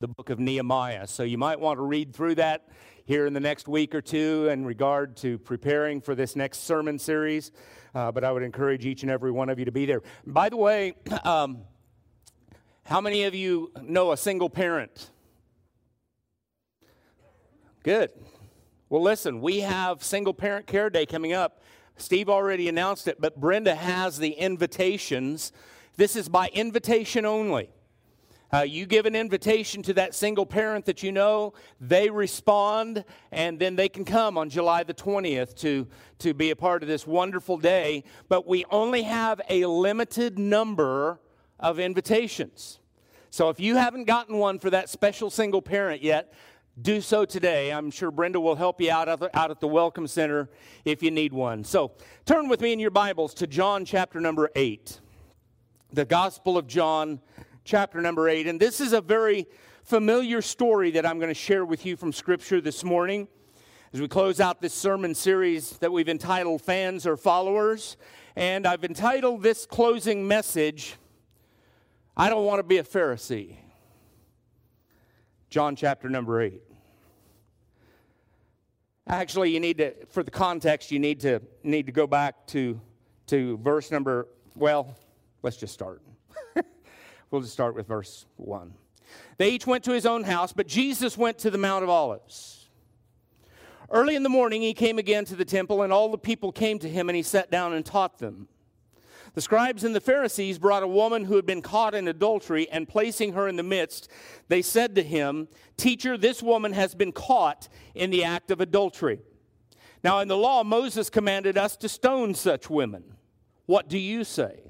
the book of Nehemiah. So you might want to read through that here in the next week or two in regard to preparing for this next sermon series. Uh, but I would encourage each and every one of you to be there. By the way, um, how many of you know a single parent? Good. Well, listen, we have Single Parent Care Day coming up. Steve already announced it, but Brenda has the invitations. This is by invitation only. Uh, you give an invitation to that single parent that you know, they respond, and then they can come on July the 20th to, to be a part of this wonderful day. But we only have a limited number of invitations. So if you haven't gotten one for that special single parent yet, do so today. I'm sure Brenda will help you out, out at the Welcome Center if you need one. So turn with me in your Bibles to John chapter number 8. The Gospel of John chapter number 8. And this is a very familiar story that I'm going to share with you from Scripture this morning as we close out this sermon series that we've entitled Fans or Followers. And I've entitled this closing message, I Don't Want to Be a Pharisee. John chapter number 8. Actually, you need to, for the context, you need to need to go back to to verse number. Well, let's just start. We'll just start with verse 1. They each went to his own house, but Jesus went to the Mount of Olives. Early in the morning, he came again to the temple, and all the people came to him, and he sat down and taught them. The scribes and the Pharisees brought a woman who had been caught in adultery, and placing her in the midst, they said to him, Teacher, this woman has been caught in the act of adultery. Now, in the law, Moses commanded us to stone such women. What do you say?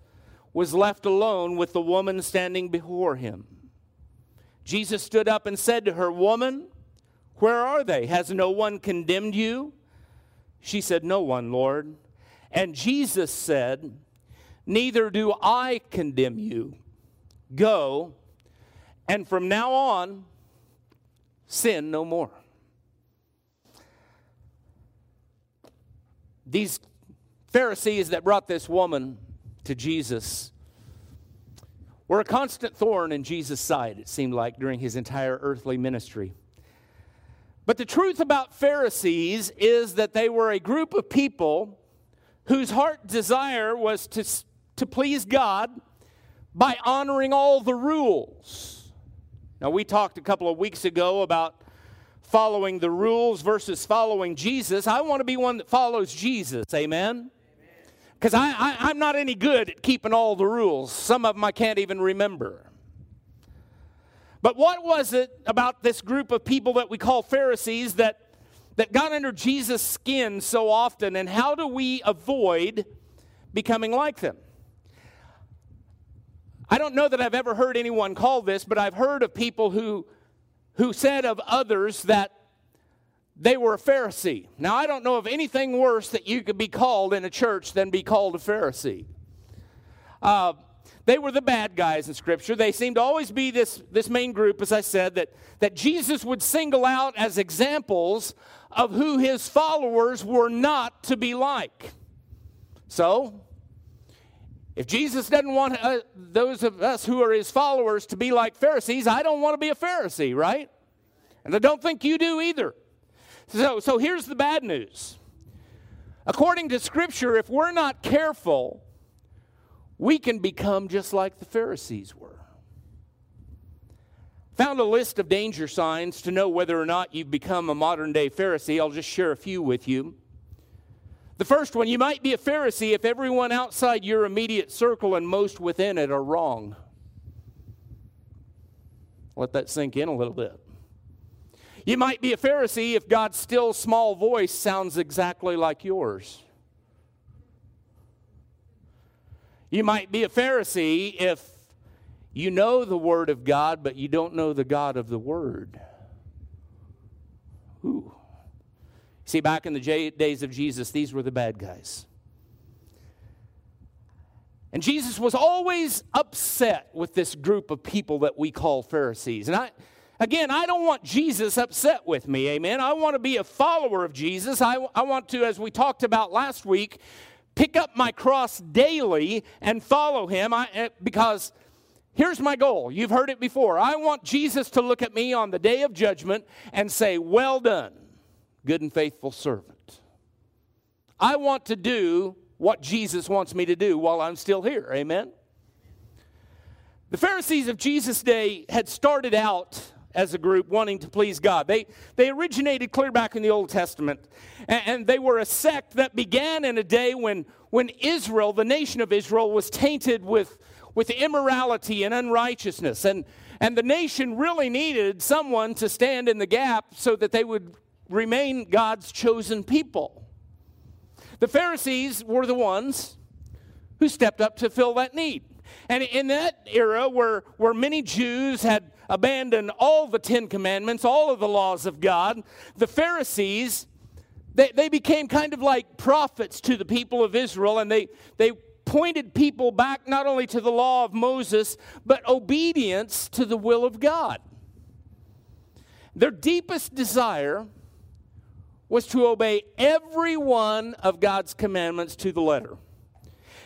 was left alone with the woman standing before him. Jesus stood up and said to her, Woman, where are they? Has no one condemned you? She said, No one, Lord. And Jesus said, Neither do I condemn you. Go, and from now on, sin no more. These Pharisees that brought this woman to Jesus were a constant thorn in Jesus' side, it seemed like, during his entire earthly ministry. But the truth about Pharisees is that they were a group of people whose heart desire was to, to please God by honoring all the rules. Now, we talked a couple of weeks ago about following the rules versus following Jesus. I want to be one that follows Jesus. Amen? Because I, I'm not any good at keeping all the rules. Some of them I can't even remember. But what was it about this group of people that we call Pharisees that, that got under Jesus' skin so often, and how do we avoid becoming like them? I don't know that I've ever heard anyone call this, but I've heard of people who, who said of others that they were a Pharisee. Now, I don't know of anything worse that you could be called in a church than be called a Pharisee. Uh, they were the bad guys in Scripture. They seemed to always be this, this main group, as I said, that, that Jesus would single out as examples of who his followers were not to be like. So, if Jesus doesn't want uh, those of us who are his followers to be like Pharisees, I don't want to be a Pharisee, right? And I don't think you do either. So, so here's the bad news. According to Scripture, if we're not careful, we can become just like the Pharisees were. Found a list of danger signs to know whether or not you've become a modern day Pharisee. I'll just share a few with you. The first one, you might be a Pharisee if everyone outside your immediate circle and most within it are wrong. Let that sink in a little bit. You might be a Pharisee if God's still small voice sounds exactly like yours. You might be a Pharisee if you know the Word of God, but you don't know the God of the Word. Ooh. See, back in the days of Jesus, these were the bad guys. And Jesus was always upset with this group of people that we call Pharisees. And I, again, I don't want Jesus upset with me, amen. I want to be a follower of Jesus. I, I want to, as we talked about last week, pick up my cross daily and follow him I, eh, because here's my goal. You've heard it before. I want Jesus to look at me on the day of judgment and say, Well done, good and faithful servant. I want to do what Jesus wants me to do while I'm still here. Amen? The Pharisees of Jesus' day had started out as a group wanting to please God. They, they originated clear back in the Old Testament, and, and, they were a sect that began in a day when, when Israel, the nation of Israel, was tainted with, with immorality and unrighteousness. And, and the nation really needed someone to stand in the gap so that they would remain God's chosen people. The Pharisees were the ones who stepped up to fill that need. And in that era, where, where many Jews had abandoned all the Ten Commandments, all of the laws of God, the Pharisees, they, they became kind of like prophets to the people of Israel, and they, they pointed people back not only to the law of Moses, but obedience to the will of God. Their deepest desire was to obey every one of God's commandments to the letter.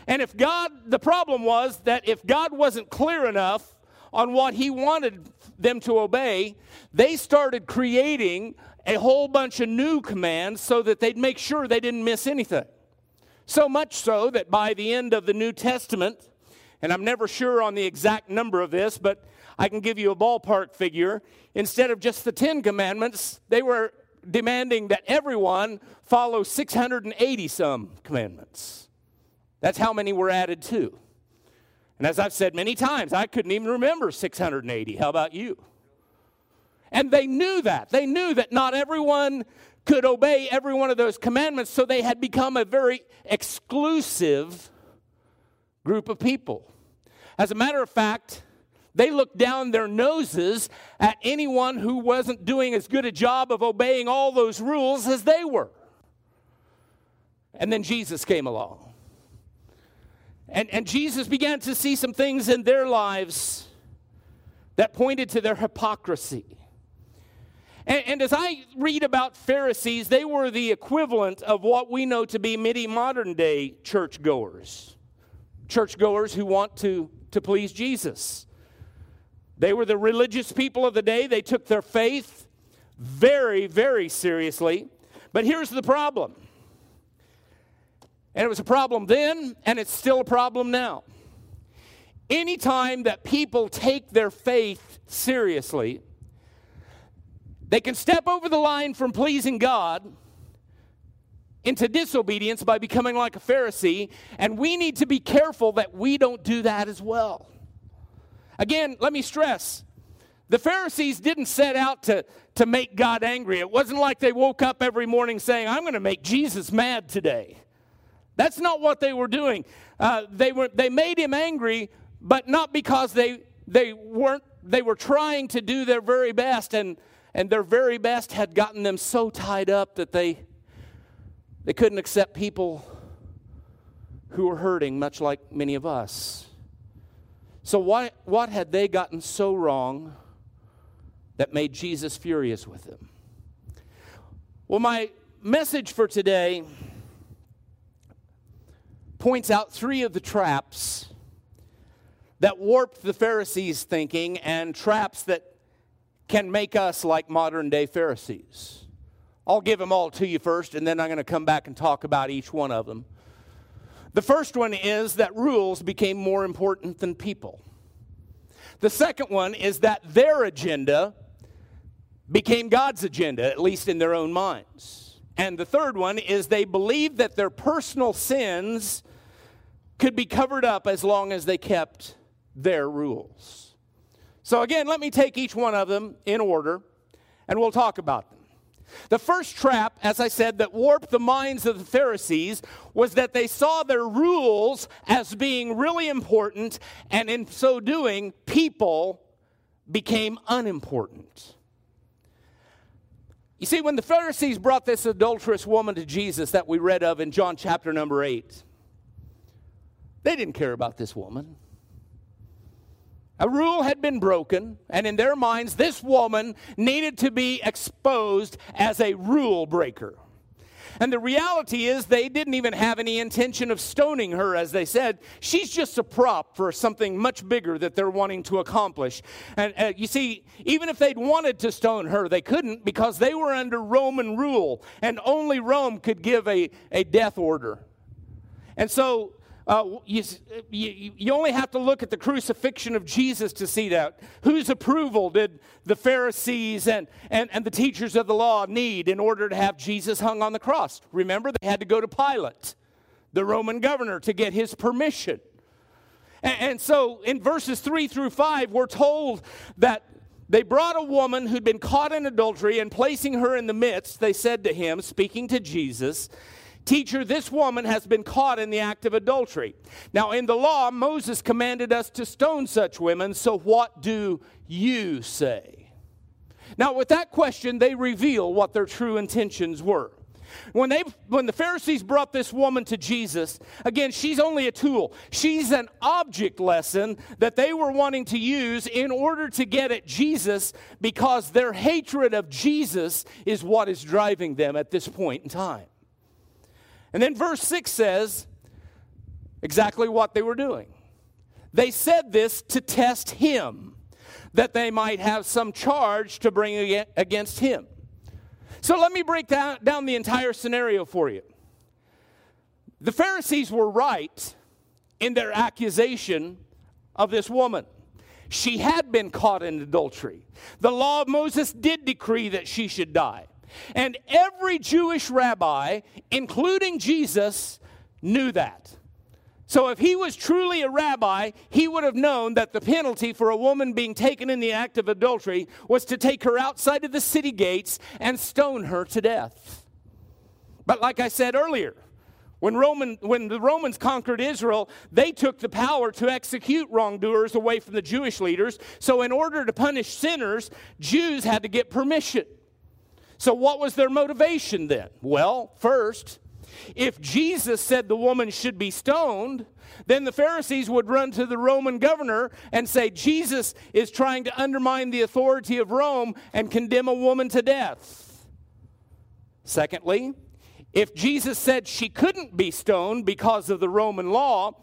And if God, the problem was that if God wasn't clear enough on what He wanted them to obey, they started creating a whole bunch of new commands so that they'd make sure they didn't miss anything. So much so that by the end of the New Testament, and I'm never sure on the exact number of this, but I can give you a ballpark figure. Instead of just the Ten Commandments, they were demanding that everyone follow 680 some commandments. That's how many were added to. And as I've said many times, I couldn't even remember 680. How about you? And they knew that. They knew that not everyone could obey every one of those commandments, so they had become a very exclusive group of people. As a matter of fact, they looked down their noses at anyone who wasn't doing as good a job of obeying all those rules as they were. And then Jesus came along. And, and Jesus began to see some things in their lives that pointed to their hypocrisy. And, and, as I read about Pharisees, they were the equivalent of what we know to be midi modern day churchgoers. Churchgoers who want to, to please Jesus. They were the religious people of the day. They took their faith very, very seriously. But here's the problem. And it was a problem then, and it's still a problem now. Anytime that people take their faith seriously, they can step over the line from pleasing God into disobedience by becoming like a Pharisee, and we need to be careful that we don't do that as well. Again, let me stress the Pharisees didn't set out to, to make God angry. It wasn't like they woke up every morning saying, I'm going to make Jesus mad today. That's not what they were doing. Uh, they, were, they made him angry, but not because they, they weren't, they were trying to do their very best, and, and their very best had gotten them so tied up that they, they couldn't accept people who were hurting, much like many of us. So, what, what had they gotten so wrong that made Jesus furious with them? Well, my message for today points out three of the traps that warped the Pharisees' thinking and traps that can make us like modern day Pharisees. I'll give them all to you first, and then I'm going to come back and talk about each one of them. The first one is that rules became more important than people. The second one is that their agenda became God's agenda, at least in their own minds. And the third one is they believed that their personal sins could be covered up as long as they kept their rules. So, again, let me take each one of them in order and we'll talk about them. The first trap, as I said, that warped the minds of the Pharisees was that they saw their rules as being really important, and in so doing, people became unimportant. You see, when the Pharisees brought this adulterous woman to Jesus that we read of in John chapter number 8, they didn't care about this woman. A rule had been broken, and in their minds, this woman needed to be exposed as a rule breaker. And the reality is, they didn't even have any intention of stoning her, as they said. She's just a prop for something much bigger that they're wanting to accomplish. And uh, you see, even if they'd wanted to stone her, they couldn't because they were under Roman rule, and only Rome could give a, a death order. And so uh, you, you, you, only have to look at the crucifixion of Jesus to see that. Whose approval did the Pharisees and, and, and the teachers of the law need in order to have Jesus hung on the cross? Remember, they had to go to Pilate, the Roman governor, to get his permission. And, and so in verses 3 through 5, we're told that they brought a woman who'd been caught in adultery and placing her in the midst, they said to him, speaking to Jesus, Teacher, this woman has been caught in the act of adultery. Now, in the law, Moses commanded us to stone such women, so what do you say? Now, with that question, they reveal what their true intentions were. When, they, when the Pharisees brought this woman to Jesus, again, she's only a tool. She's an object lesson that they were wanting to use in order to get at Jesus because their hatred of Jesus is what is driving them at this point in time. And then verse 6 says exactly what they were doing. They said this to test him, that they might have some charge to bring against him. So let me break down, the entire scenario for you. The Pharisees were right in their accusation of this woman. She had been caught in adultery. The law of Moses did decree that she should die. And every Jewish rabbi, including Jesus, knew that. So if he was truly a rabbi, he would have known that the penalty for a woman being taken in the act of adultery was to take her outside of the city gates and stone her to death. But like I said earlier, when, Roman, when the Romans conquered Israel, they took the power to execute wrongdoers away from the Jewish leaders. So, in order to punish sinners, Jews had to get permission. So, what was their motivation then? Well, first, if Jesus said the woman should be stoned, then the Pharisees would run to the Roman governor and say, Jesus is trying to undermine the authority of Rome and condemn a woman to death. Secondly, if Jesus said she couldn't be stoned because of the Roman law,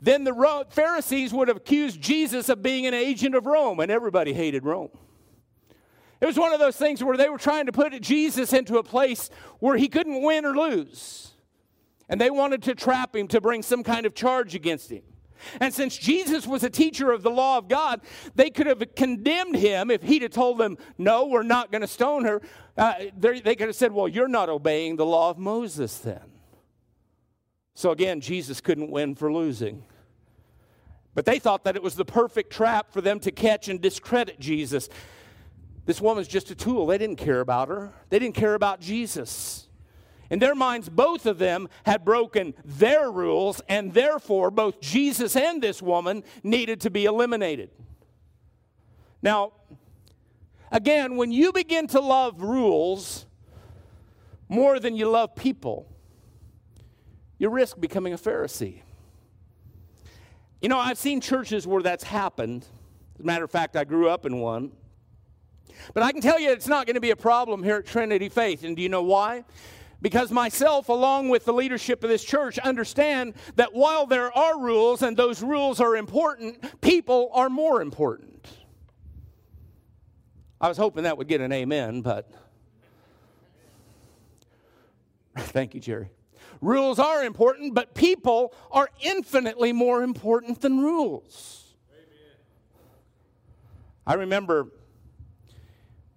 then the Pharisees would have accused Jesus of being an agent of Rome, and everybody hated Rome. It was one of those things where they were trying to put Jesus into a place where he couldn't win or lose. And they wanted to trap him to bring some kind of charge against him. And since Jesus was a teacher of the law of God, they could have condemned him if he'd have told them, No, we're not going to stone her. Uh, they could have said, Well, you're not obeying the law of Moses then. So again, Jesus couldn't win for losing. But they thought that it was the perfect trap for them to catch and discredit Jesus. This woman's just a tool. They didn't care about her, they didn't care about Jesus. In their minds, both of them had broken their rules, and therefore, both Jesus and this woman needed to be eliminated. Now, again, when you begin to love rules more than you love people, you risk becoming a Pharisee. You know, I've seen churches where that's happened. As a matter of fact, I grew up in one. But I can tell you it's not going to be a problem here at Trinity Faith. And do you know why? Because myself, along with the leadership of this church, understand that while there are rules and those rules are important, people are more important. I was hoping that would get an amen, but thank you, Jerry. Rules are important, but people are infinitely more important than rules. Amen. I remember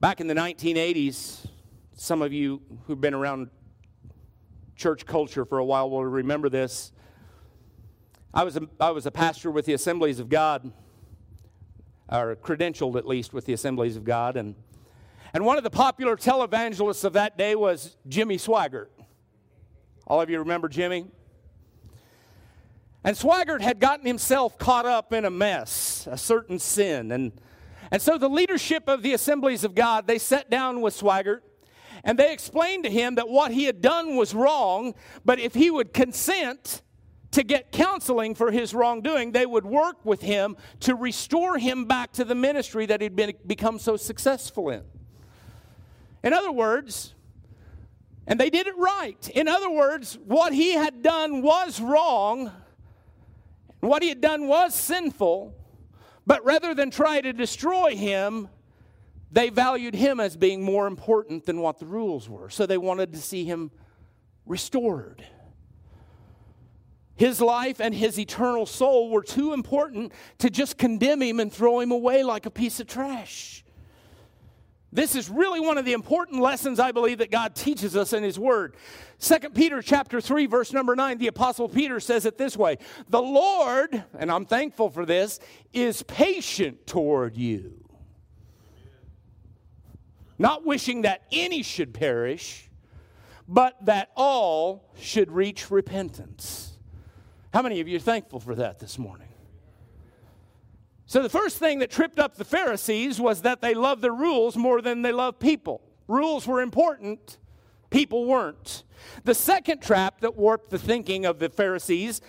Back in the 1980s, some of you who've been around church culture for a while will remember this. I was a, I was a pastor with the Assemblies of God, or credentialed at least with the Assemblies of God, and and one of the popular televangelists of that day was Jimmy Swaggart. All of you remember Jimmy? And Swaggart had gotten himself caught up in a mess, a certain sin, and and so the leadership of the assemblies of God, they sat down with Swaggart And they explained to him that what he had done was wrong, but if he would consent to get counseling for his wrongdoing, they would work with him to restore him back to the ministry that he'd been, become so successful in. In other words, and they did it right. In other words, what he had done was wrong, what he had done was sinful, but rather than try to destroy him, they valued him as being more important than what the rules were. So they wanted to see him restored. His life and his eternal soul were too important to just condemn him and throw him away like a piece of trash. This is really one of the important lessons I believe that God teaches us in his word. 2 Peter chapter 3 verse number 9 the apostle Peter says it this way, "The Lord, and I'm thankful for this, is patient toward you." not wishing that any should perish, but that all should reach repentance. How many of you are thankful for that this morning? So, the first thing that tripped up the Pharisees was that they loved the rules more than they loved people. Rules were important, people weren't. The second trap that warped the thinking of the Pharisees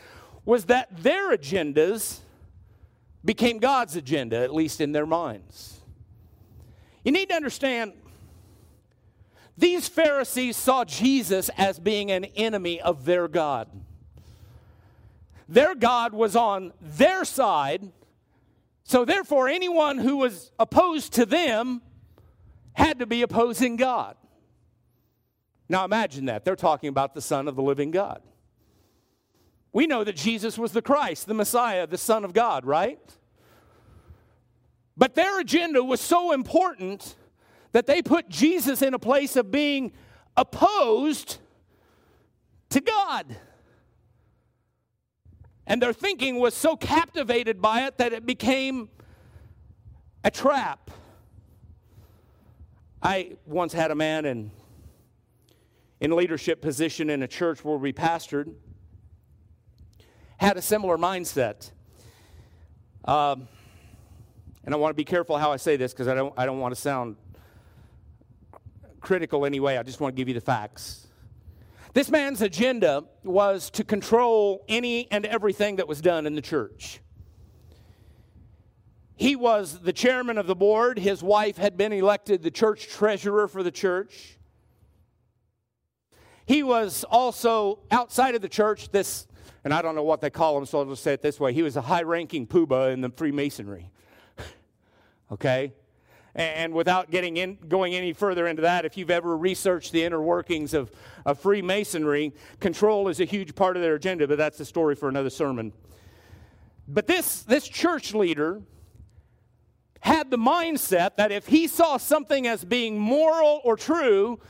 was that their agendas became God's agenda, at least in their minds. You need to understand these Pharisees saw Jesus as being an enemy of their God. Their God was on their side, so therefore, anyone who was opposed to them had to be opposing God. Now imagine that. They're talking about the Son of the living God. We know that Jesus was the Christ, the Messiah, the Son of God, right? But their agenda was so important that they put Jesus in a place of being opposed to God. And their thinking was so captivated by it that it became a trap. I once had a man in, in leadership position in a church where we pastored, had a similar mindset. Um, and I want to be careful how I say this because I don't, I don't want to sound critical anyway. I just want to give you the facts. This man's agenda was to control any and everything that was done in the church. He was the chairman of the board. His wife had been elected the church treasurer for the church. He was also outside of the church, this, and I don't know what they call him, so I'll just say it this way. He was a high ranking poobah in the Freemasonry. okay? And without getting in, going any further into that, if you've ever researched the inner workings of, of Freemasonry, control is a huge part of their agenda, but that's a story for another sermon. But this, this church leader had the mindset that if he saw something as being moral or true,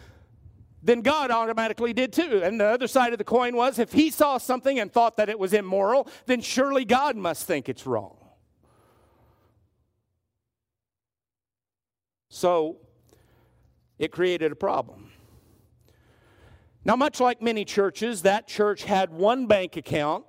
then God automatically did too. And the other side of the coin was if he saw something and thought that it was immoral, then surely God must think it's wrong. So it created a problem. Now, much like many churches, that church had one bank account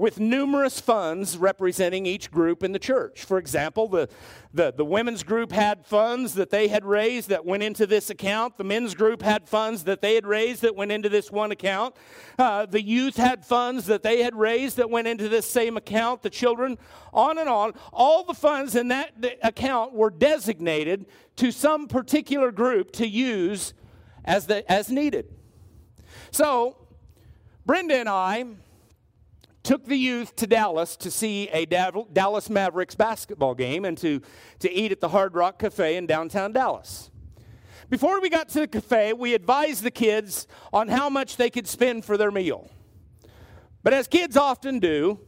with numerous funds representing each group in the church. For example, the, the, the, women's group had funds that they had raised that went into this account. The men's group had funds that they had raised that went into this one account. Uh, the youth had funds that they had raised that went into this same account. The children, on and on. All the funds in that account were designated to some particular group to use as, the, as needed. So, Brenda and I took the youth to Dallas to see a Dallas Mavericks basketball game and to, to eat at the Hard Rock Cafe in downtown Dallas. Before we got to the cafe, we advised the kids on how much they could spend for their meal. But as kids often do,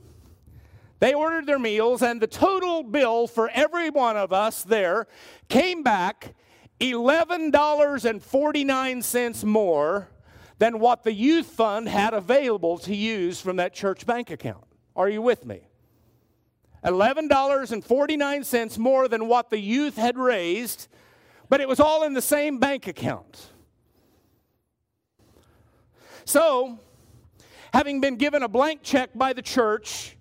they ordered their meals, and the total bill for every one of us there came back $11.49 more than what the youth fund had available to use from that church bank account. Are you with me? $11.49 more than what the youth had raised, but it was all in the same bank account. So, having been given a blank check by the church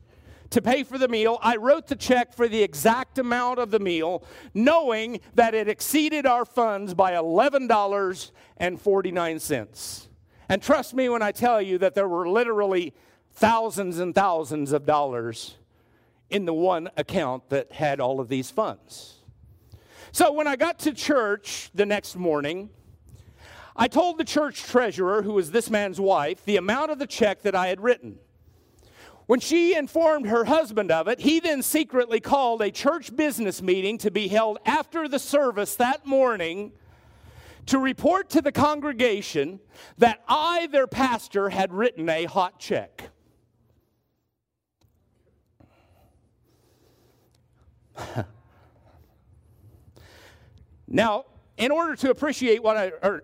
to pay for the meal. I wrote the check for the exact amount of the meal, knowing that it exceeded our funds by $11.49. And trust me when I tell you that there were literally thousands and thousands of dollars in the one account that had all of these funds. So when I got to church the next morning, I told the church treasurer, who was this man's wife, the amount of the check that I had written. When she informed her husband of it, he then secretly called a church business meeting to be held after the service that morning to report to the congregation that I, their pastor, had written a hot check. now, in order to appreciate what I, or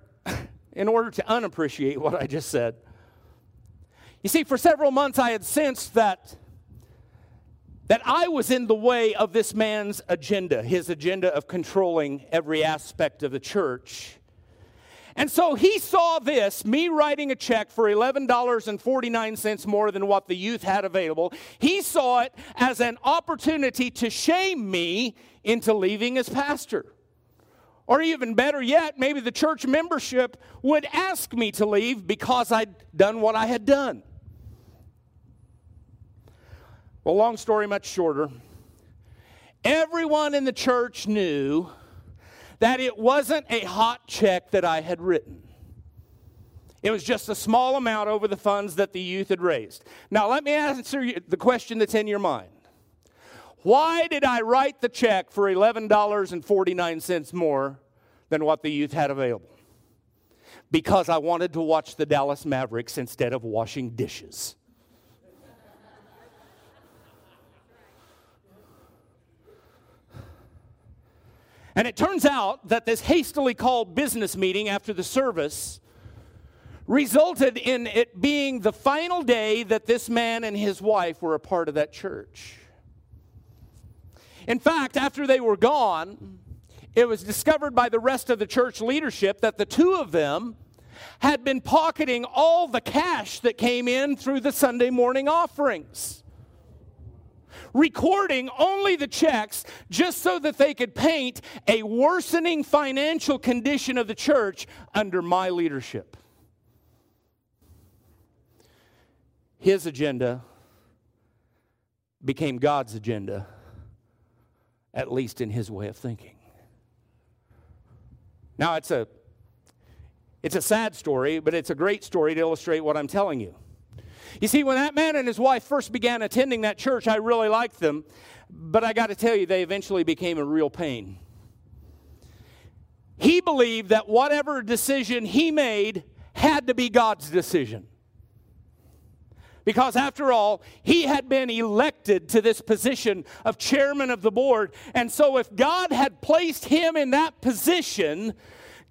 in order to unappreciate what I just said, you see, for several months I had sensed that that I was in the way of this man's agenda, his agenda of controlling every aspect of the church. And so he saw this, me writing a check for $11.49 more than what the youth had available. He saw it as an opportunity to shame me into leaving as pastor. Or even better yet, maybe the church membership would ask me to leave because I'd done what I had done. Well, long story, much shorter. Everyone in the church knew that it wasn't a hot check that I had written. It was just a small amount over the funds that the youth had raised. Now, let me answer the question that's in your mind. Why did I write the check for $11.49 more than what the youth had available? Because I wanted to watch the Dallas Mavericks instead of washing dishes. And it turns out that this hastily called business meeting after the service resulted in it being the final day that this man and his wife were a part of that church. In fact, after they were gone, it was discovered by the rest of the church leadership that the two of them had been pocketing all the cash that came in through the Sunday morning offerings recording only the checks just so that they could paint a worsening financial condition of the church under my leadership. His agenda became God's agenda, at least in his way of thinking. Now, it's a, it's a sad story, but it's a great story to illustrate what I'm telling you. You see, when that man and his wife first began attending that church, I really liked them. But I got to tell you, they eventually became a real pain. He believed that whatever decision he made had to be God's decision. Because after all, he had been elected to this position of chairman of the board. And so, if God had placed him in that position,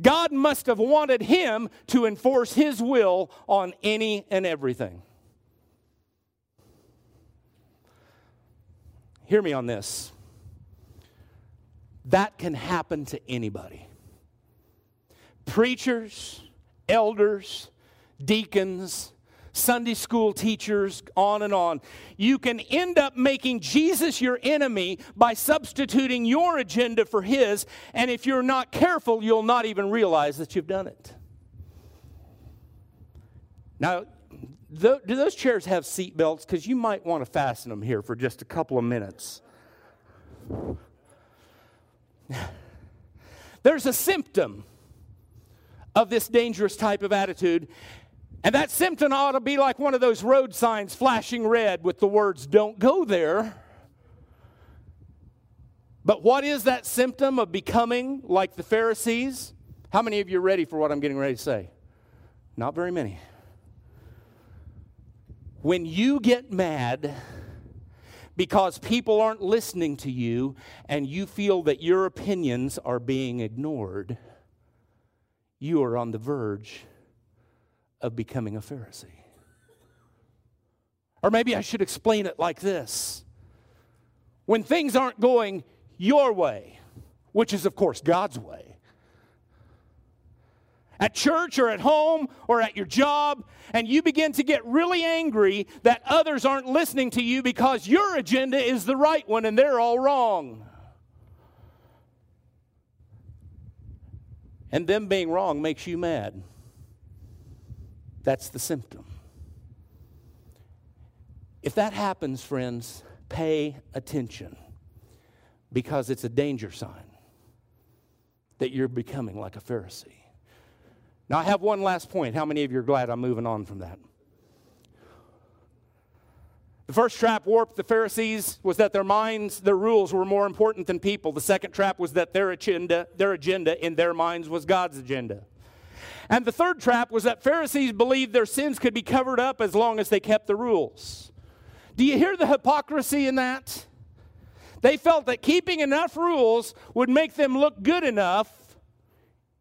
God must have wanted him to enforce his will on any and everything. Hear me on this. That can happen to anybody. Preachers, elders, deacons, Sunday school teachers, on and on. You can end up making Jesus your enemy by substituting your agenda for his, and if you're not careful, you'll not even realize that you've done it. Now, do those chairs have seat belts? Because you might want to fasten them here for just a couple of minutes. There's a symptom of this dangerous type of attitude, and that symptom ought to be like one of those road signs flashing red with the words, Don't go there. But what is that symptom of becoming like the Pharisees? How many of you are ready for what I'm getting ready to say? Not very many. When you get mad because people aren't listening to you and you feel that your opinions are being ignored, you are on the verge of becoming a Pharisee. Or maybe I should explain it like this when things aren't going your way, which is, of course, God's way, at church or at home or at your job, and you begin to get really angry that others aren't listening to you because your agenda is the right one and they're all wrong. And them being wrong makes you mad. That's the symptom. If that happens, friends, pay attention because it's a danger sign that you're becoming like a Pharisee. Now, I have one last point. How many of you are glad I'm moving on from that? The first trap warped the Pharisees was that their minds, their rules were more important than people. The second trap was that their agenda, their agenda in their minds was God's agenda. And the third trap was that Pharisees believed their sins could be covered up as long as they kept the rules. Do you hear the hypocrisy in that? They felt that keeping enough rules would make them look good enough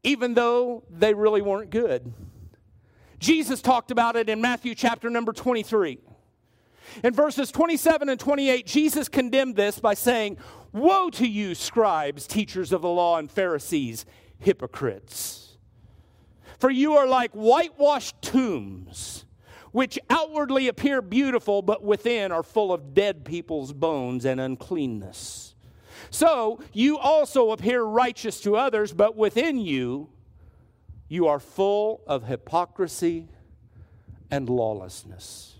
even though they really weren't good. Jesus talked about it in Matthew chapter number 23. In verses 27 and 28, Jesus condemned this by saying, Woe to you, scribes, teachers of the law, and Pharisees, hypocrites! For you are like whitewashed tombs, which outwardly appear beautiful, but within are full of dead people's bones and uncleanness. So you also appear righteous to others, but within you, you are full of hypocrisy and lawlessness.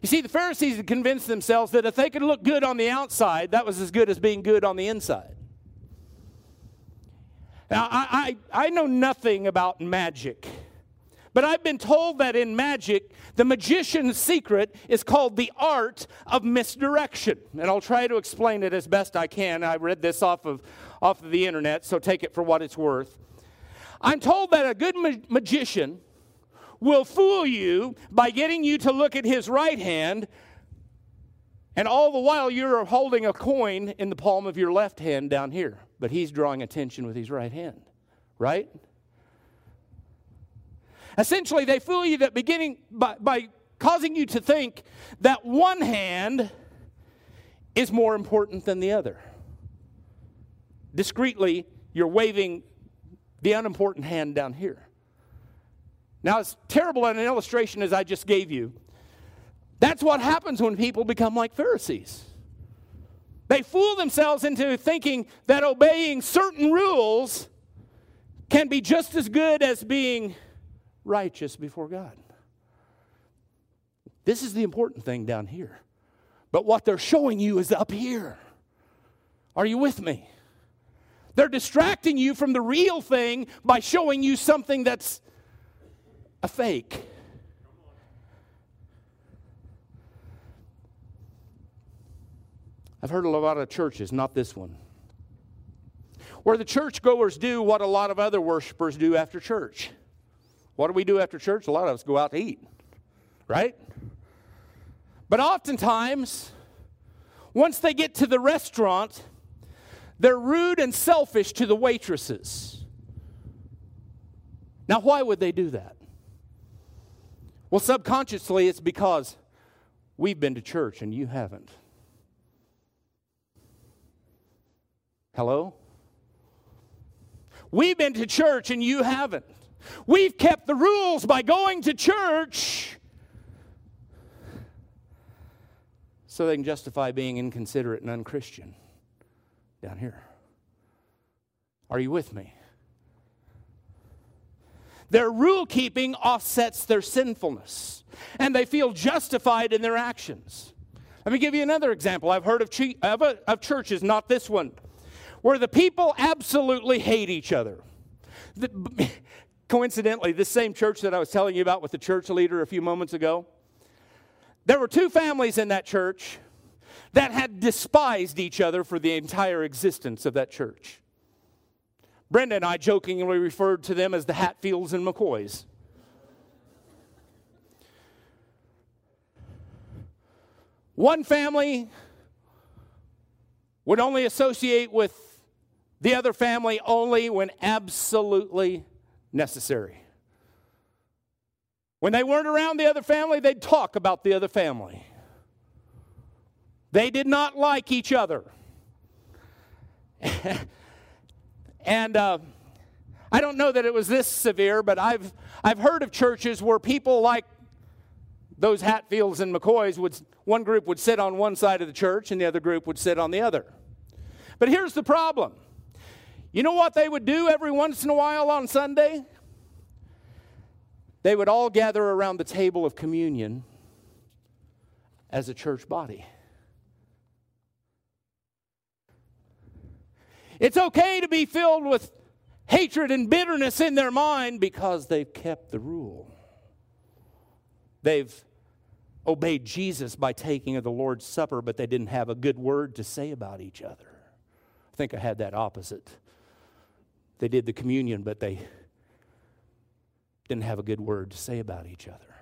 You see, the Pharisees had convinced themselves that if they could look good on the outside, that was as good as being good on the inside. Now, I, I, I know nothing about magic. But I've been told that in magic, the magician's secret is called the art of misdirection. And I'll try to explain it as best I can. I read this off of, off of the internet, so take it for what it's worth. I'm told that a good ma- magician will fool you by getting you to look at his right hand, and all the while you're holding a coin in the palm of your left hand down here. But he's drawing attention with his right hand, right? Essentially, they fool you that beginning by, by causing you to think that one hand is more important than the other. Discreetly, you're waving the unimportant hand down here. Now, as terrible an illustration as I just gave you, that's what happens when people become like Pharisees. They fool themselves into thinking that obeying certain rules can be just as good as being righteous before God. This is the important thing down here. But what they're showing you is up here. Are you with me? They're distracting you from the real thing by showing you something that's a fake. I've heard a lot of churches, not this one, where the churchgoers do what a lot of other worshipers do after church. What do we do after church? A lot of us go out to eat, right? But oftentimes, once they get to the restaurant, they're rude and selfish to the waitresses. Now, why would they do that? Well, subconsciously, it's because we've been to church and you haven't. Hello? We've been to church and you haven't. We've kept the rules by going to church so they can justify being inconsiderate and unchristian down here. Are you with me? Their rule keeping offsets their sinfulness, and they feel justified in their actions. Let me give you another example. I've heard of, of, uh, of churches, not this one, where the people absolutely hate each other. The, Coincidentally, this same church that I was telling you about with the church leader a few moments ago, there were two families in that church that had despised each other for the entire existence of that church. Brenda and I jokingly referred to them as the Hatfields and McCoys. One family would only associate with the other family only when absolutely necessary. When they weren't around the other family, they'd talk about the other family. They did not like each other. and uh, I don't know that it was this severe, but I've, I've heard of churches where people like those Hatfields and McCoys would, one group would sit on one side of the church and the other group would sit on the other. But here's the problem. You know what they would do every once in a while on Sunday? They would all gather around the table of communion as a church body. It's okay to be filled with hatred and bitterness in their mind because they've kept the rule. They've obeyed Jesus by taking of the Lord's Supper, but they didn't have a good word to say about each other. I think I had that opposite. They did the communion, but they didn't have a good word to say about each other.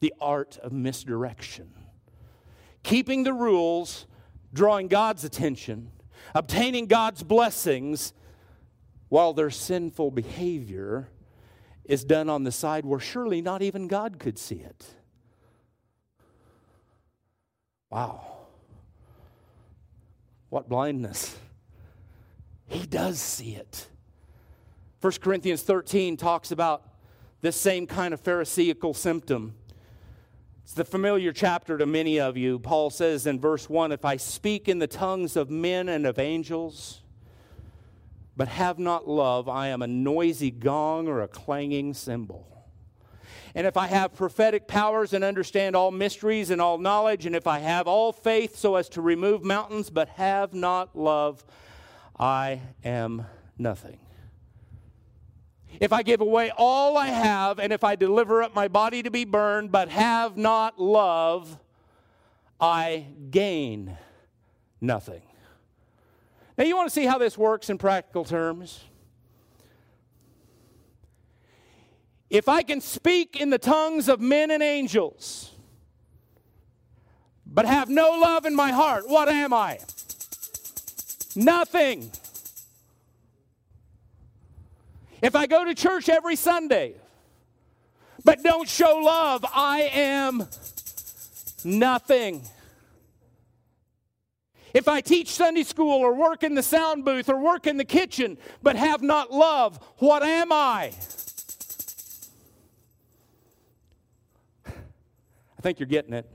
The art of misdirection. Keeping the rules, drawing God's attention, obtaining God's blessings, while their sinful behavior is done on the side where surely not even God could see it. Wow. What blindness. He does see it. 1 Corinthians 13 talks about this same kind of Pharisaical symptom. It's the familiar chapter to many of you. Paul says in verse 1 If I speak in the tongues of men and of angels, but have not love, I am a noisy gong or a clanging cymbal. And if I have prophetic powers and understand all mysteries and all knowledge, and if I have all faith so as to remove mountains, but have not love, I am nothing. If I give away all I have, and if I deliver up my body to be burned, but have not love, I gain nothing. Now, you want to see how this works in practical terms? If I can speak in the tongues of men and angels, but have no love in my heart, what am I? Nothing. If I go to church every Sunday, but don't show love, I am nothing. If I teach Sunday school or work in the sound booth or work in the kitchen but have not love, what am I? I think you're getting it.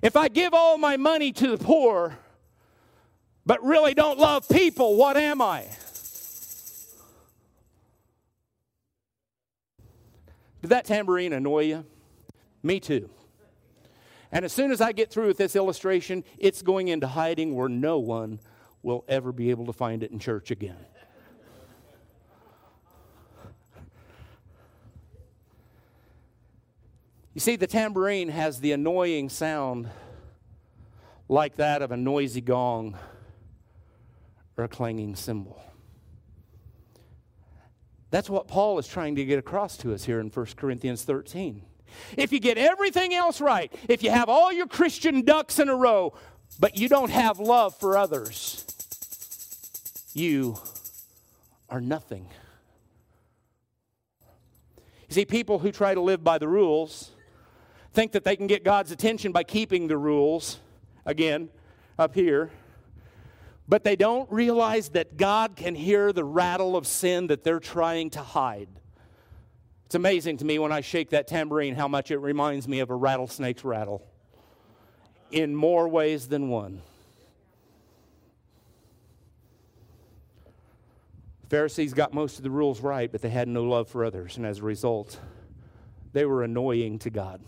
If I give all my money to the poor but really don't love people, what am I? Did that tambourine annoy you? Me too. And as soon as I get through with this illustration, it's going into hiding where no one will ever be able to find it in church again. You see, the tambourine has the annoying sound like that of a noisy gong or a clanging cymbal. That's what Paul is trying to get across to us here in 1 Corinthians 13. If you get everything else right, if you have all your Christian ducks in a row, but you don't have love for others, you are nothing. You see, people who try to live by the rules think that they can get God's attention by keeping the rules, again, up here, but they don't realize that God can hear the rattle of sin that they're trying to hide. It's amazing to me when I shake that tambourine how much it reminds me of a rattlesnake's rattle in more ways than one. Pharisees got most of the rules right, but they had no love for others, and as a result, they were annoying to God.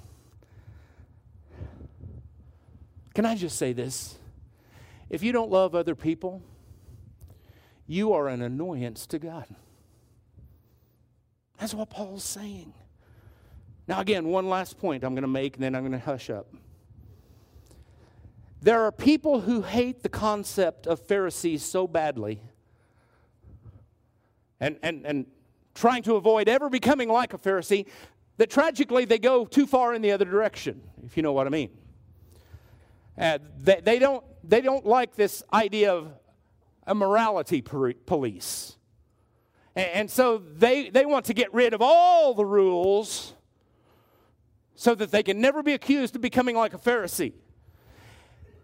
Can I just say this? If you don't love other people, you are an annoyance to God. That's what Paul's saying. Now, again, one last point I'm going to make, and then I'm going to hush up. There are people who hate the concept of Pharisees so badly and, and, and trying to avoid ever becoming like a Pharisee that tragically they go too far in the other direction, if you know what I mean. Uh, they, they, don't, they don't like this idea of a morality police. And so they, they want to get rid of all the rules so that they can never be accused of becoming like a Pharisee.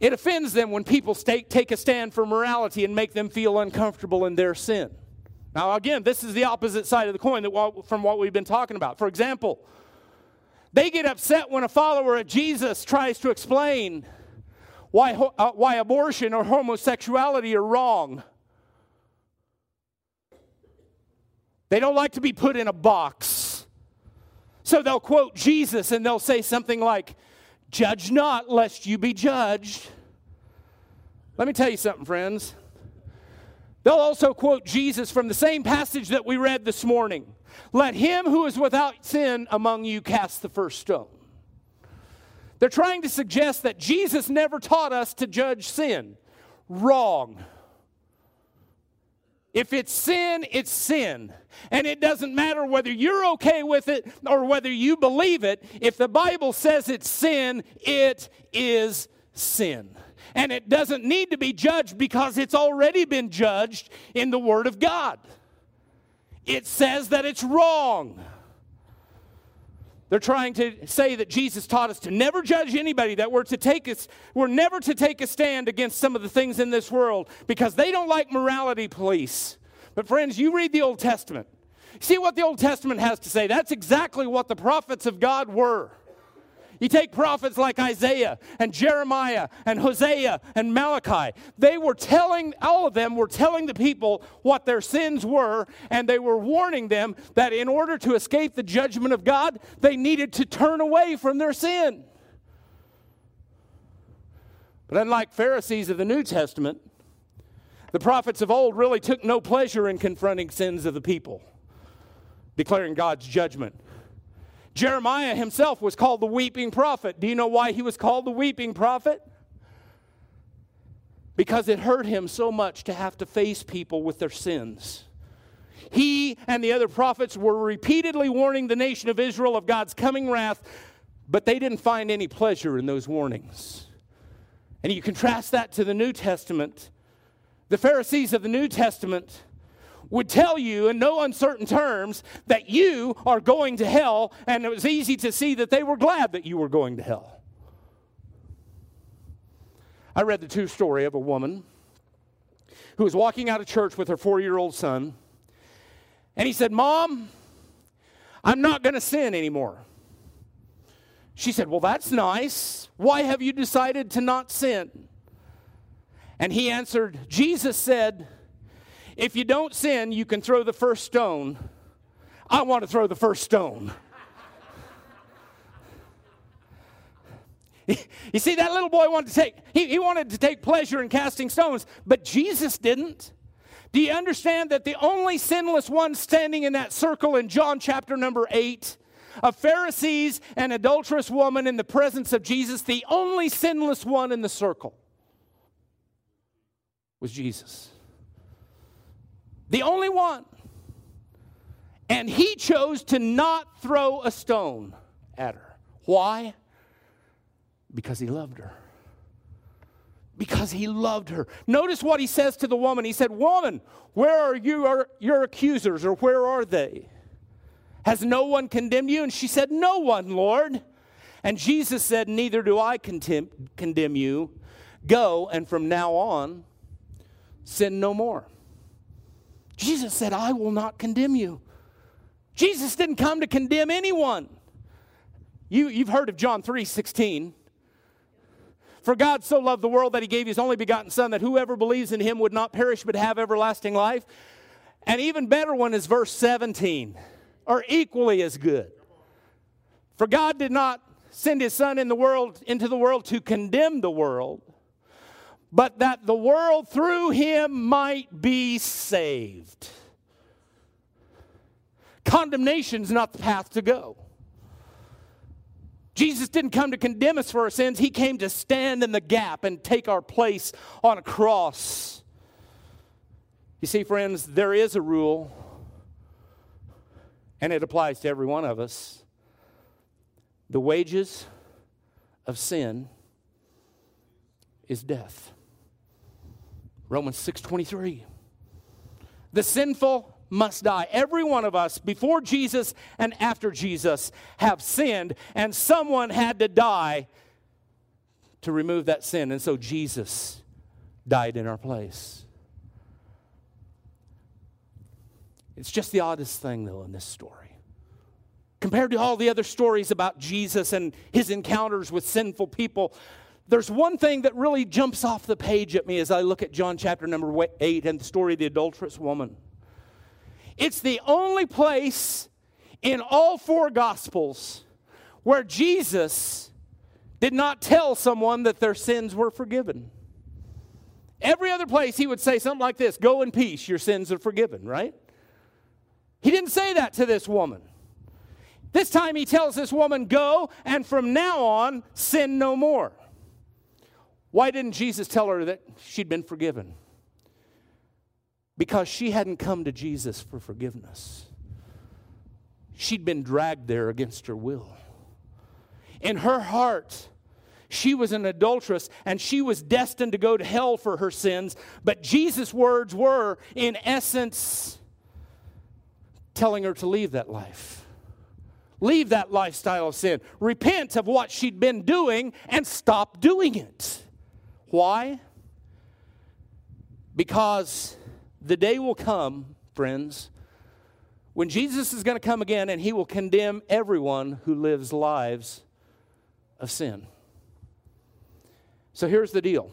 It offends them when people stay, take a stand for morality and make them feel uncomfortable in their sin. Now, again, this is the opposite side of the coin that, from what we've been talking about. For example, they get upset when a follower of Jesus tries to explain why, uh, why abortion or homosexuality are wrong. They don't like to be put in a box. So they'll quote Jesus and they'll say something like, Judge not, lest you be judged. Let me tell you something, friends. They'll also quote Jesus from the same passage that we read this morning. Let him who is without sin among you cast the first stone. They're trying to suggest that Jesus never taught us to judge sin. Wrong. If it's sin, it's sin. And it doesn't matter whether you're okay with it or whether you believe it. If the Bible says it's sin, it is sin. And it doesn't need to be judged because it's already been judged in the Word of God. It says that it's wrong. They're trying to say that Jesus taught us to never judge anybody, that we're to take us, we're never to take a stand against some of the things in this world because they don't like morality police. But friends, you read the Old Testament. See what the Old Testament has to say. That's exactly what the prophets of God were. You take prophets like Isaiah and Jeremiah and Hosea and Malachi. They were telling, all of them were telling the people what their sins were, and they were warning them that in order to escape the judgment of God, they needed to turn away from their sin. But unlike Pharisees of the New Testament, the prophets of old really took no pleasure in confronting sins of the people, declaring God's judgment. Jeremiah himself was called the weeping prophet. Do you know why he was called the weeping prophet? Because it hurt him so much to have to face people with their sins. He and the other prophets were repeatedly warning the nation of Israel of God's coming wrath, but they didn't find any pleasure in those warnings. And you contrast that to the New Testament. The Pharisees of the New Testament would tell you in no uncertain terms that you are going to hell, and it was easy to see that they were glad that you were going to hell. I read the true story of a woman who was walking out of church with her four year old son, and he said, Mom, I'm not going to sin anymore. She said, Well, that's nice. Why have you decided to not sin? And he answered, Jesus said, if you don't sin, you can throw the first stone. I want to throw the first stone. you see, that little boy wanted to take, he, he wanted to take pleasure in casting stones, but Jesus didn't. Do you understand that the only sinless one standing in that circle in John chapter number 8, a Pharisees and adulterous woman in the presence of Jesus, the only sinless one in the circle was Jesus. The only one. And he chose to not throw a stone at her. Why? Because he loved her. Because he loved her. Notice what he says to the woman. He said, Woman, where are you, your accusers, or where are they? Has no one condemned you? And she said, No one, Lord. And Jesus said, Neither do I condemn you. Go, and from now on, sin no more. Jesus said, I will not condemn you. Jesus didn't come to condemn anyone. You, you've heard of John 3 16. For God so loved the world that he gave his only begotten Son, that whoever believes in him would not perish but have everlasting life. And even better one is verse 17, or equally as good. For God did not send his Son in the world into the world to condemn the world, but that the world through him might be saved. Condemnation is not the path to go. Jesus didn't come to condemn us for our sins, He came to stand in the gap and take our place on a cross. You see, friends, there is a rule, and it applies to every one of us. The wages of sin is death. Romans 6:23. The sinful must die. Every one of us before Jesus and after Jesus have sinned and someone had to die to remove that sin and so Jesus died in our place. It's just the oddest thing, though, in this story. Compared to all the other stories about Jesus and his encounters with sinful people, there's one thing that really jumps off the page at me as I look at John chapter number 8 and the story of the adulterous woman. It's the only place in all four Gospels where Jesus did not tell someone that their sins were forgiven. Every other place he would say something like this Go in peace, your sins are forgiven, right? He didn't say that to this woman. This time he tells this woman, Go, and from now on, sin no more. Why didn't Jesus tell her that she'd been forgiven? Because she hadn't come to Jesus for forgiveness. She'd been dragged there against her will. In her heart, she was an adulteress and she was destined to go to hell for her sins. But Jesus' words were, in essence, telling her to leave that life. Leave that lifestyle of sin. Repent of what she'd been doing and stop doing it. Why? Because the day will come, friends, when Jesus is going to come again and he will condemn everyone who lives lives of sin. So here's the deal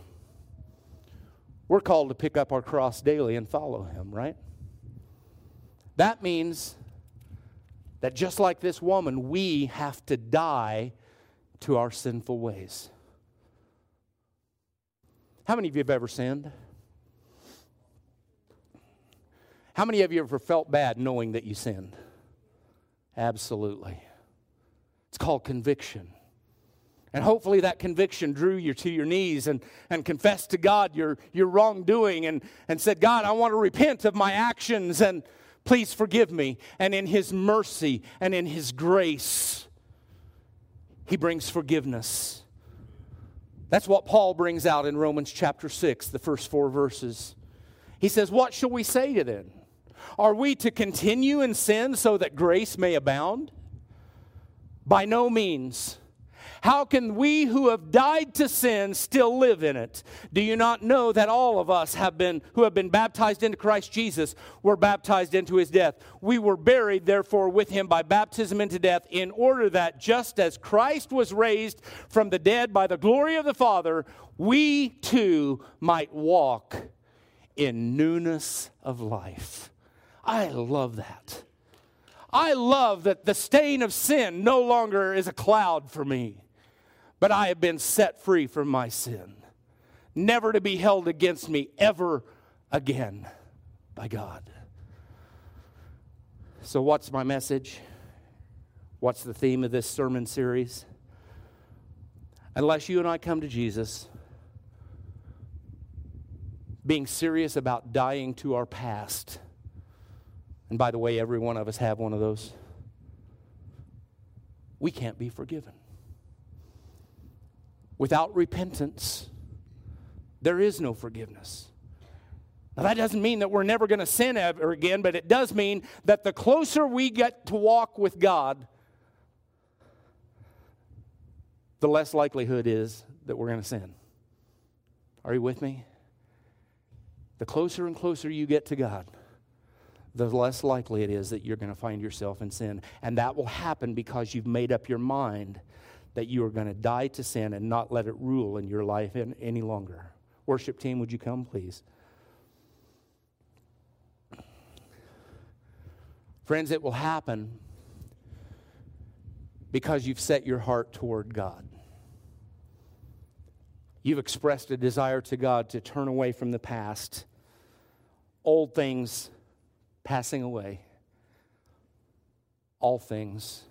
we're called to pick up our cross daily and follow him, right? That means that just like this woman, we have to die to our sinful ways. How many of you have ever sinned? How many of you ever felt bad knowing that you sinned? Absolutely. It's called conviction. And hopefully that conviction drew you to your knees and, and confessed to God your, your wrongdoing and, and said, God, I want to repent of my actions and please forgive me. And in His mercy and in His grace, He brings forgiveness. That's what Paul brings out in Romans chapter 6, the first four verses. He says, What shall we say to them? Are we to continue in sin so that grace may abound? By no means. How can we who have died to sin still live in it? Do you not know that all of us have been who have been baptized into Christ Jesus were baptized into his death? We were buried therefore with him by baptism into death in order that just as Christ was raised from the dead by the glory of the Father, we too might walk in newness of life. I love that. I love that the stain of sin no longer is a cloud for me but I have been set free from my sin, never to be held against me ever again by God. So, what's my message? What's the theme of this sermon series? Unless you and I come to Jesus, being serious about dying to our past, and by the way, every one of us have one of those, we can't be forgiven. Without repentance, there is no forgiveness. Now, that doesn't mean that we're never going to sin ever again, but it does mean that the closer we get to walk with God, the less likelihood is that we're going to sin. Are you with me? The closer and closer you get to God, the less likely it is that you're going to find yourself in sin. And that will happen because you've made up your mind that you are going to die to sin and not let it rule in your life in, any longer. Worship team, would you come, please? Friends, it will happen because you've set your heart toward God. You've expressed a desire to God to turn away from the past, old things passing away, all things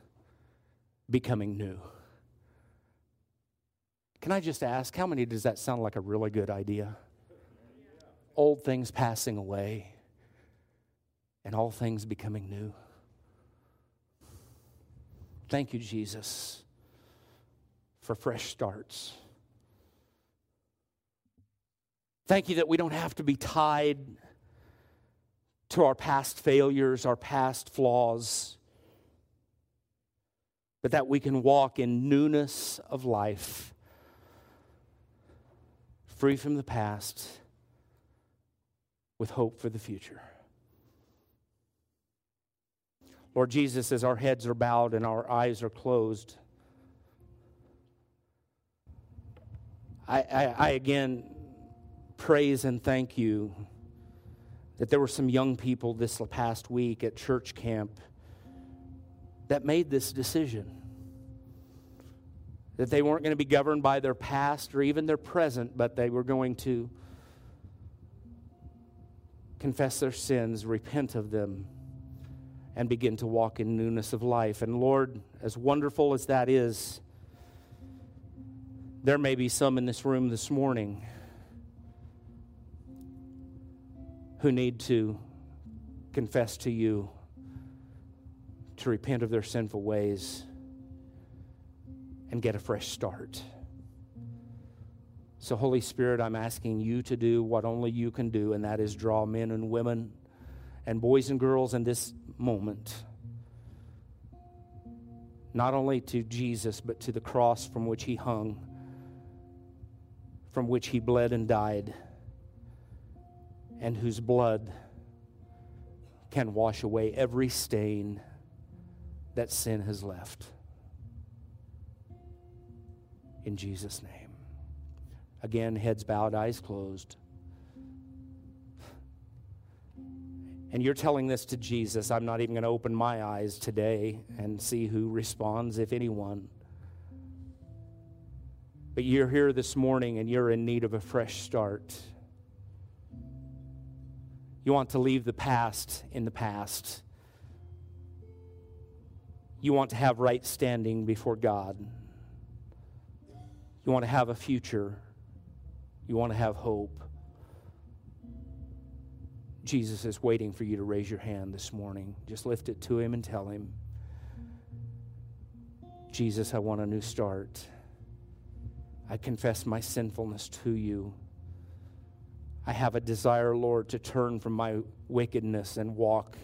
becoming new. Can I just ask, how many does that sound like a really good idea? Old things passing away and all things becoming new. Thank you, Jesus, for fresh starts. Thank you that we don't have to be tied to our past failures, our past flaws, but that we can walk in newness of life free from the past, with hope for the future. Lord Jesus, as our heads are bowed and our eyes are closed, I, I, I again praise and thank you that there were some young people this past week at church camp that made this decision. That they weren't going to be governed by their past or even their present, but they were going to confess their sins, repent of them, and begin to walk in newness of life. And Lord, as wonderful as that is, there may be some in this room this morning who need to confess to you, to repent of their sinful ways, and get a fresh start. So, Holy Spirit, I'm asking you to do what only you can do, and that is draw men and women and boys and girls in this moment, not only to Jesus, but to the cross from which he hung, from which he bled and died and whose blood can wash away every stain that sin has left. In Jesus' name. Again, heads bowed, eyes closed. And you're telling this to Jesus. I'm not even going to open my eyes today and see who responds, if anyone. But you're here this morning and you're in need of a fresh start. You want to leave the past in the past. You want to have right standing before God. You want to have a future. You want to have hope. Jesus is waiting for you to raise your hand this morning. Just lift it to Him and tell Him, Jesus, I want a new start. I confess my sinfulness to you. I have a desire, Lord, to turn from my wickedness and walk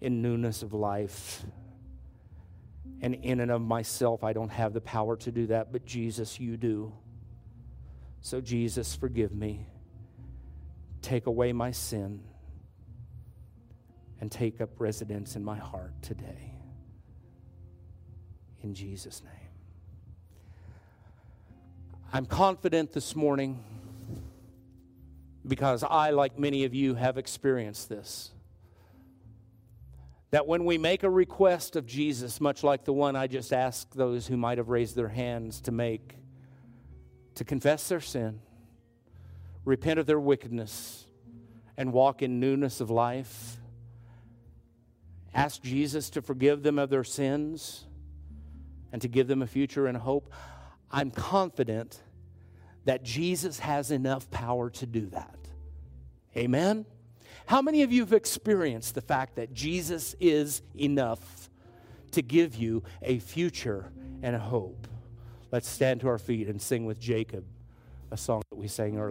in newness of life. And in and of myself, I don't have the power to do that, but Jesus, you do. So, Jesus, forgive me. Take away my sin and take up residence in my heart today. In Jesus' name. I'm confident this morning because I, like many of you, have experienced this. That when we make a request of Jesus, much like the one I just asked those who might have raised their hands to make, to confess their sin, repent of their wickedness, and walk in newness of life, ask Jesus to forgive them of their sins and to give them a future and hope, I'm confident that Jesus has enough power to do that. Amen? How many of you have experienced the fact that Jesus is enough to give you a future and a hope? Let's stand to our feet and sing with Jacob a song that we sang earlier.